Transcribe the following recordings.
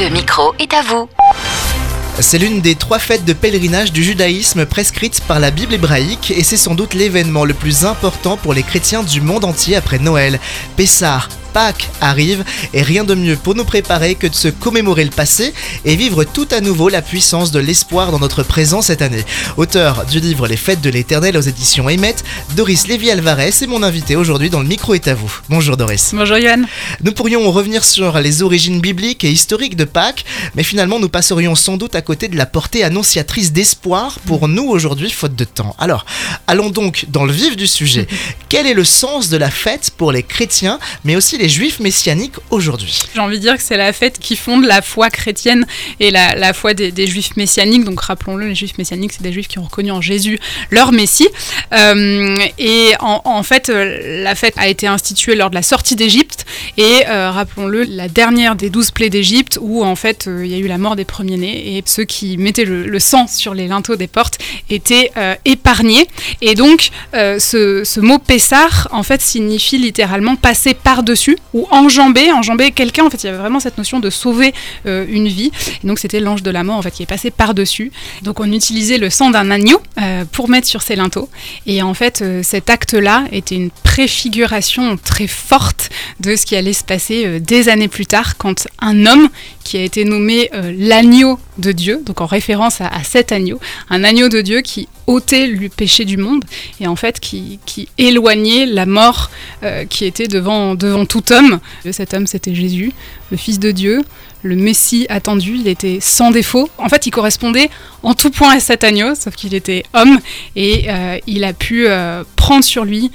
Le micro est à vous. C'est l'une des trois fêtes de pèlerinage du judaïsme prescrites par la Bible hébraïque et c'est sans doute l'événement le plus important pour les chrétiens du monde entier après Noël. Pessah, Pâques arrive et rien de mieux pour nous préparer que de se commémorer le passé et vivre tout à nouveau la puissance de l'espoir dans notre présent cette année. Auteur du livre Les Fêtes de l'Éternel aux éditions Emet, Doris Lévy-Alvarez est mon invité aujourd'hui dans le micro est à vous. Bonjour Doris. Bonjour Yohan. Nous pourrions revenir sur les origines bibliques et historiques de Pâques, mais finalement nous passerions sans doute à côté de la portée annonciatrice d'espoir pour nous aujourd'hui faute de temps. Alors, allons donc dans le vif du sujet. Quel est le sens de la fête pour les chrétiens, mais aussi les juifs messianiques aujourd'hui J'ai envie de dire que c'est la fête qui fonde la foi chrétienne et la, foi des, juifs messianiques. Donc rappelons-le, les juifs messianiques, c'est des juifs qui ont reconnu en Jésus leur Messie. Euh, et en, fait, euh, la fête a été instituée lors de la sortie d'Égypte et euh, rappelons-le, la dernière des douze plaies d'Égypte où en fait il y a eu la mort des premiers-nés et ceux qui mettaient le, sang sur les linteaux des portes étaient épargnés. Et donc ce, ce mot Pessar en fait signifie littéralement passer par-dessus ou enjamber, enjamber quelqu'un. En fait, il y avait vraiment cette notion de sauver euh, une vie. Et donc, c'était l'ange de la mort en fait qui est passé par-dessus. Donc, on utilisait le sang d'un agneau euh, pour mettre sur ses linteaux. Et en fait, euh, cet acte-là était une préfiguration très forte de ce qui allait se passer des années plus tard quand un homme qui a été nommé l'agneau de Dieu, donc en référence à, cet agneau, un agneau de Dieu qui ôtait le péché du monde et en fait qui, éloignait la mort qui était devant, devant tout homme. Cet homme, c'était Jésus, le Fils de Dieu, le Messie attendu. Il était sans défaut. En fait, il correspondait en tout point à cet agneau, sauf qu'il était homme et euh, il a pu euh, prendre sur lui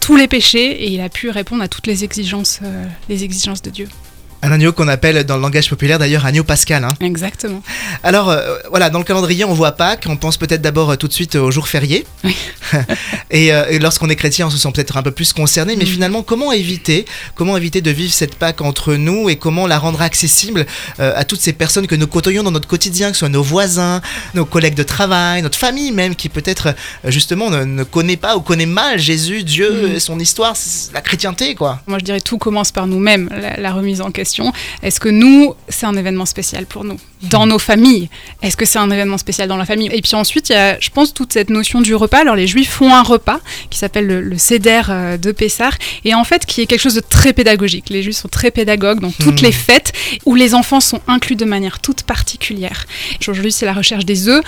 tous les péchés et il a pu répondre à toutes les exigences, euh, les exigences de Dieu. Un agneau qu'on appelle dans le langage populaire d'ailleurs agneau pascal. Hein. Exactement. Alors euh, voilà, dans le calendrier on voit Pâques, on pense peut-être d'abord euh, tout de suite au jour férié. Oui. et, euh, et lorsqu'on est chrétien on se sent peut-être un peu plus concerné, mais mm. finalement comment éviter, comment éviter de vivre cette Pâques entre nous et comment la rendre accessible à toutes ces personnes que nous côtoyons dans notre quotidien, que ce soit nos voisins, nos collègues de travail, notre famille même, qui peut-être justement ne, connaît pas ou connaît mal Jésus, Dieu, mm. son histoire, la chrétienté quoi. Moi je dirais tout commence par nous-mêmes, la remise en question est-ce que nous, c'est un événement spécial pour nous Dans nos familles, est-ce que c'est un événement spécial dans la famille? Et puis ensuite, il y a, je pense, toute cette notion du repas. Alors les Juifs font un repas qui s'appelle le, le Seder euh, de Pessar, et en fait qui est quelque chose de très pédagogique. Les Juifs sont très pédagogues dans toutes hmm. les fêtes où les enfants sont inclus de manière toute particulière. Aujourd'hui, c'est la recherche des œufs.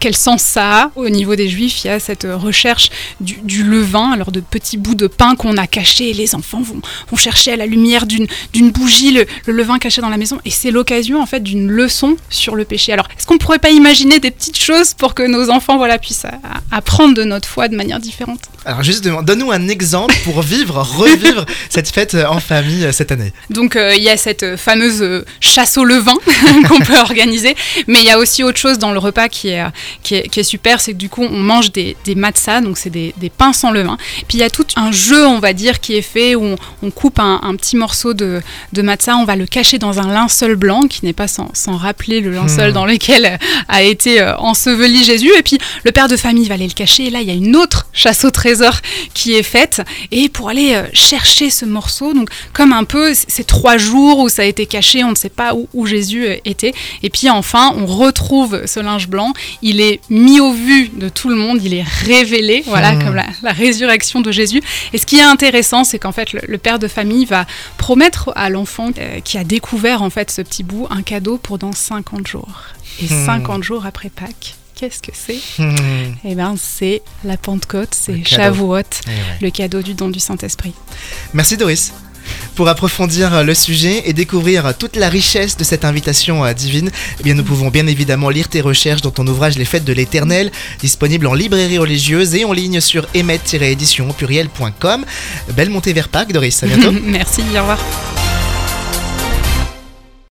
quel sens ça a? Au niveau des Juifs, il y a cette recherche du, levain, alors de petits bouts de pain qu'on a cachés. Les enfants vont, vont chercher à la lumière d'une bougie le, levain caché dans la maison. Et c'est l'occasion en fait d'une leçon sur le péché. Alors, est-ce qu'on pourrait pas imaginer des petites choses pour que nos enfants voilà, puissent apprendre de notre foi de manière différente? Alors justement, donne-nous un exemple pour vivre, revivre cette fête euh, en famille euh, cette année. Donc euh, il y a cette fameuse chasse au levain qu'on peut organiser, mais il y a aussi autre chose dans le repas qui est, qui est, super, c'est que du coup on mange des, des matzahs, donc c'est des, des, pains sans levain. Puis il y a tout un jeu, on va dire, qui est fait où on, coupe un, un, petit morceau de, de matzah on va le cacher dans un linceul blanc qui n'est pas sans, rappeler le linceul hmm. dans lequel a été euh, enseveli Jésus. Et puis le père de famille va aller le cacher. Et là, il y a une autre chasse au trésor qui est faite. Et pour aller euh, chercher ce morceau, donc comme un peu ces trois jours où ça a été caché, on ne sait pas où, Jésus euh, était. Et puis enfin, on retrouve ce linge blanc. Il est mis au vu de tout le monde. Il est révélé, voilà, hmm. comme la, résurrection de Jésus. Et ce qui est intéressant, c'est qu'en fait, le père de famille va promettre à l'enfant euh, qui a découvert en fait ce petit bout, un cadeau pour dans 50 jours. Et 50 hmm. jours après Pâques, qu'est-ce que c'est? Hmm. Eh bien, c'est la Pentecôte, c'est Shavuot, eh le cadeau du don du Saint-Esprit. Merci Doris. Pour approfondir le sujet et découvrir toute la richesse de cette invitation euh, divine, eh bien nous pouvons bien évidemment lire tes recherches dans ton ouvrage Les Fêtes de l'Éternel, disponible en librairie religieuse et en ligne sur emet-édition pluriel.com. Belle montée vers Pâques, Doris. À bientôt. Merci, au revoir.